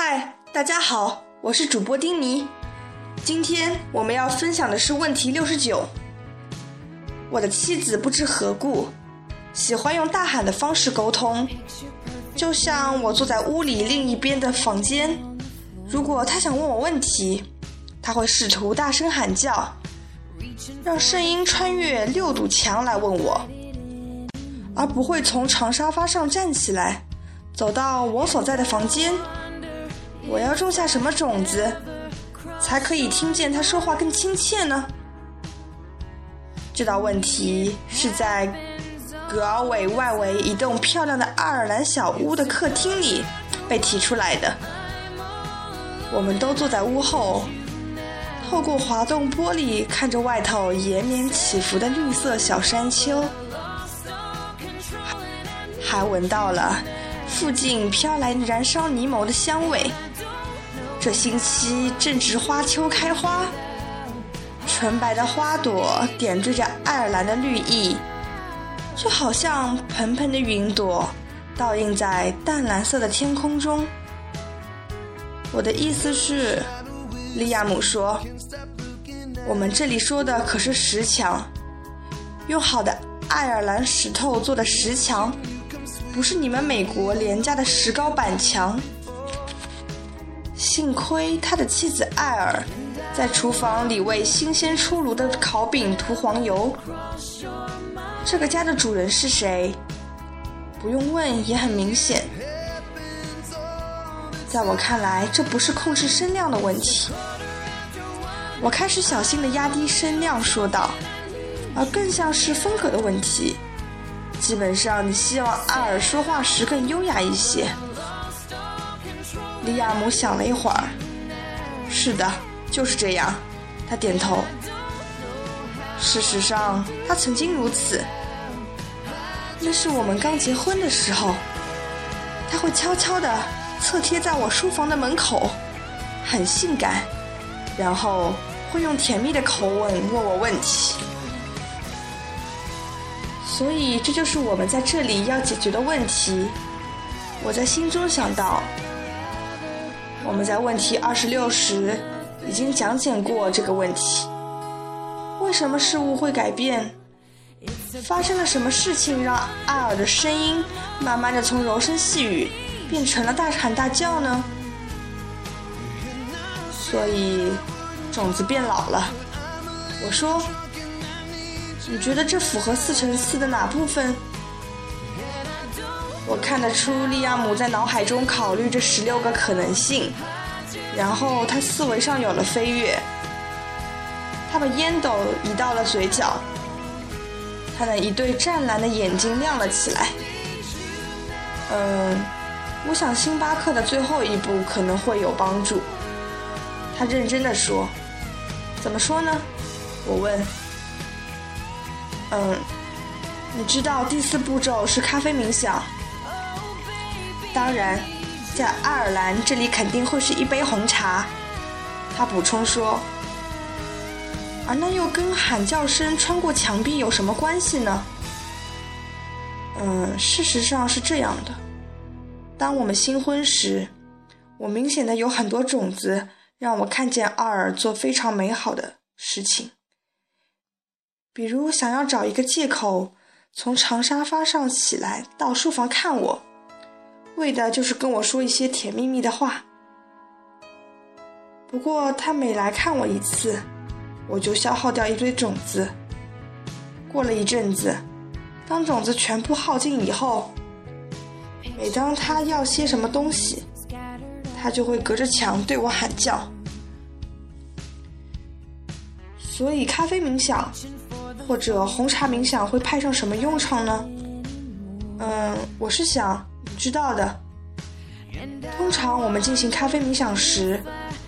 嗨，大家好，我是主播丁尼。今天我们要分享的是问题六十九。我的妻子不知何故，喜欢用大喊的方式沟通，就像我坐在屋里另一边的房间。如果他想问我问题，他会试图大声喊叫，让声音穿越六堵墙来问我，而不会从长沙发上站起来，走到我所在的房间。我要种下什么种子，才可以听见他说话更亲切呢？这道问题是在格尔韦外围一栋漂亮的爱尔兰小屋的客厅里被提出来的。我们都坐在屋后，透过滑动玻璃看着外头延绵起伏的绿色小山丘，还闻到了附近飘来燃烧泥茅的香味。这星期正值花秋开花，纯白的花朵点缀着爱尔兰的绿意，就好像蓬蓬的云朵倒映在淡蓝色的天空中。我的意思是，利亚姆说，我们这里说的可是石墙，用好的爱尔兰石头做的石墙，不是你们美国廉价的石膏板墙。幸亏他的妻子艾尔在厨房里为新鲜出炉的烤饼涂黄油。这个家的主人是谁？不用问也很明显。在我看来，这不是控制声量的问题。我开始小心地压低声量说道，而更像是风格的问题。基本上，你希望艾尔说话时更优雅一些。利亚姆想了一会儿，是的，就是这样。他点头。事实上，他曾经如此。那是我们刚结婚的时候，他会悄悄地侧贴在我书房的门口，很性感，然后会用甜蜜的口吻问我问题。所以，这就是我们在这里要解决的问题。我在心中想到。我们在问题二十六时已经讲解过这个问题：为什么事物会改变？发生了什么事情让艾尔的声音慢慢的从柔声细语变成了大喊大叫呢？所以，种子变老了。我说，你觉得这符合四乘四的哪部分？我看得出利亚姆在脑海中考虑这十六个可能性，然后他思维上有了飞跃。他把烟斗移到了嘴角，他那一对湛蓝的眼睛亮了起来。嗯，我想星巴克的最后一步可能会有帮助。他认真的说：“怎么说呢？”我问。嗯，你知道第四步骤是咖啡冥想。当然，在爱尔兰这里肯定会是一杯红茶。他补充说：“而那又跟喊叫声穿过墙壁有什么关系呢？”嗯，事实上是这样的。当我们新婚时，我明显的有很多种子让我看见阿尔做非常美好的事情，比如想要找一个借口从长沙发上起来到书房看我。为的就是跟我说一些甜蜜蜜的话。不过他每来看我一次，我就消耗掉一堆种子。过了一阵子，当种子全部耗尽以后，每当他要些什么东西，他就会隔着墙对我喊叫。所以咖啡冥想或者红茶冥想会派上什么用场呢？嗯，我是想。知道的。通常我们进行咖啡冥想时，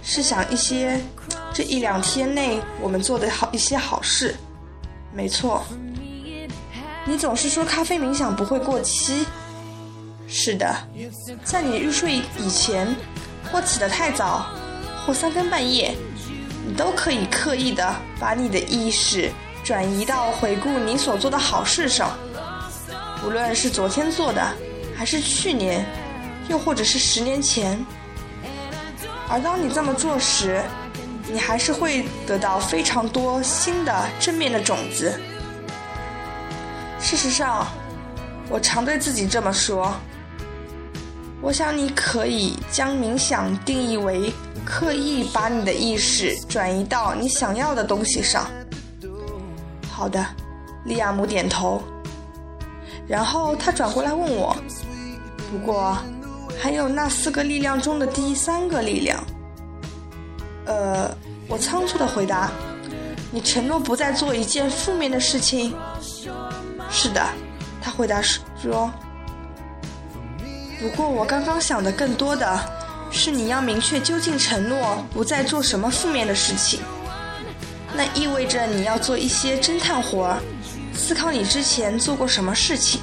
是想一些这一两天内我们做的好一些好事。没错，你总是说咖啡冥想不会过期。是的，在你入睡以前，或起得太早，或三更半夜，你都可以刻意的把你的意识转移到回顾你所做的好事上，无论是昨天做的。还是去年，又或者是十年前，而当你这么做时，你还是会得到非常多新的正面的种子。事实上，我常对自己这么说。我想你可以将冥想定义为刻意把你的意识转移到你想要的东西上。好的，利亚姆点头。然后他转过来问我：“不过，还有那四个力量中的第三个力量。”呃，我仓促的回答：“你承诺不再做一件负面的事情。”是的，他回答说。不过我刚刚想的更多的是你要明确究竟承诺不再做什么负面的事情。那意味着你要做一些侦探活儿，思考你之前做过什么事情。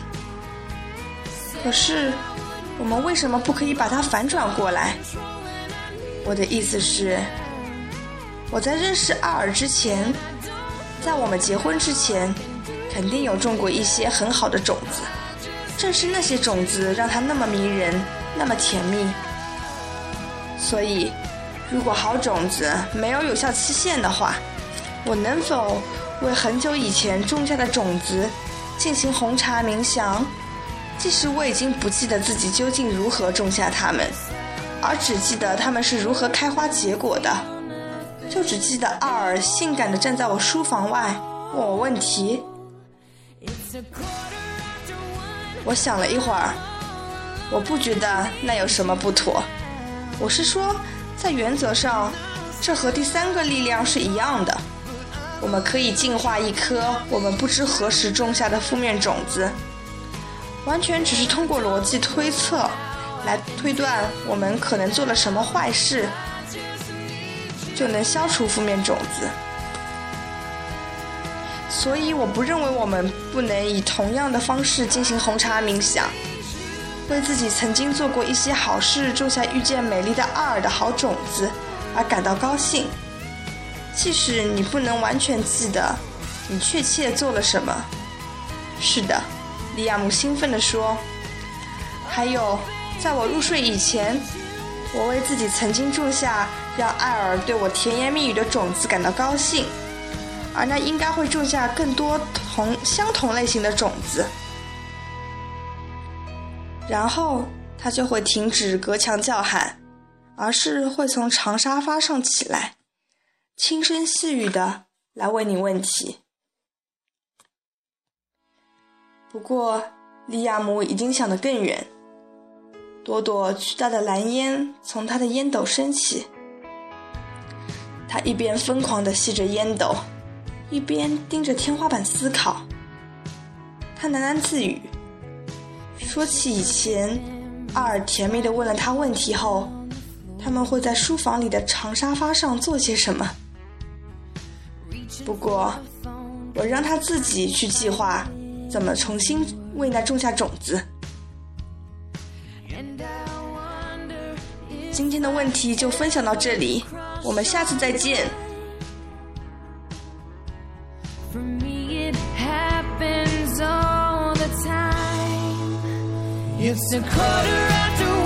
可是，我们为什么不可以把它反转过来？我的意思是，我在认识阿尔之前，在我们结婚之前，肯定有种过一些很好的种子。正是那些种子让他那么迷人，那么甜蜜。所以，如果好种子没有有效期限的话，我能否为很久以前种下的种子进行红茶冥想？即使我已经不记得自己究竟如何种下它们，而只记得它们是如何开花结果的，就只记得奥尔性感地站在我书房外问我问题。我想了一会儿，我不觉得那有什么不妥。我是说，在原则上，这和第三个力量是一样的。我们可以净化一颗我们不知何时种下的负面种子，完全只是通过逻辑推测来推断我们可能做了什么坏事，就能消除负面种子。所以，我不认为我们不能以同样的方式进行红茶冥想，为自己曾经做过一些好事种下遇见美丽的阿尔的好种子而感到高兴。即使你不能完全记得你确切做了什么。是的，利亚姆兴奋地说。还有，在我入睡以前，我为自己曾经种下让艾尔对我甜言蜜语的种子感到高兴。而那应该会种下更多同相同类型的种子，然后他就会停止隔墙叫喊，而是会从长沙发上起来，轻声细语的来问你问题。不过，利亚姆已经想得更远，朵朵巨大的蓝烟从他的烟斗升起，他一边疯狂地吸着烟斗。一边盯着天花板思考，他喃喃自语，说起以前阿尔甜蜜地问了他问题后，他们会在书房里的长沙发上做些什么。不过，我让他自己去计划怎么重新为那种下种子。今天的问题就分享到这里，我们下次再见。It's a quarter after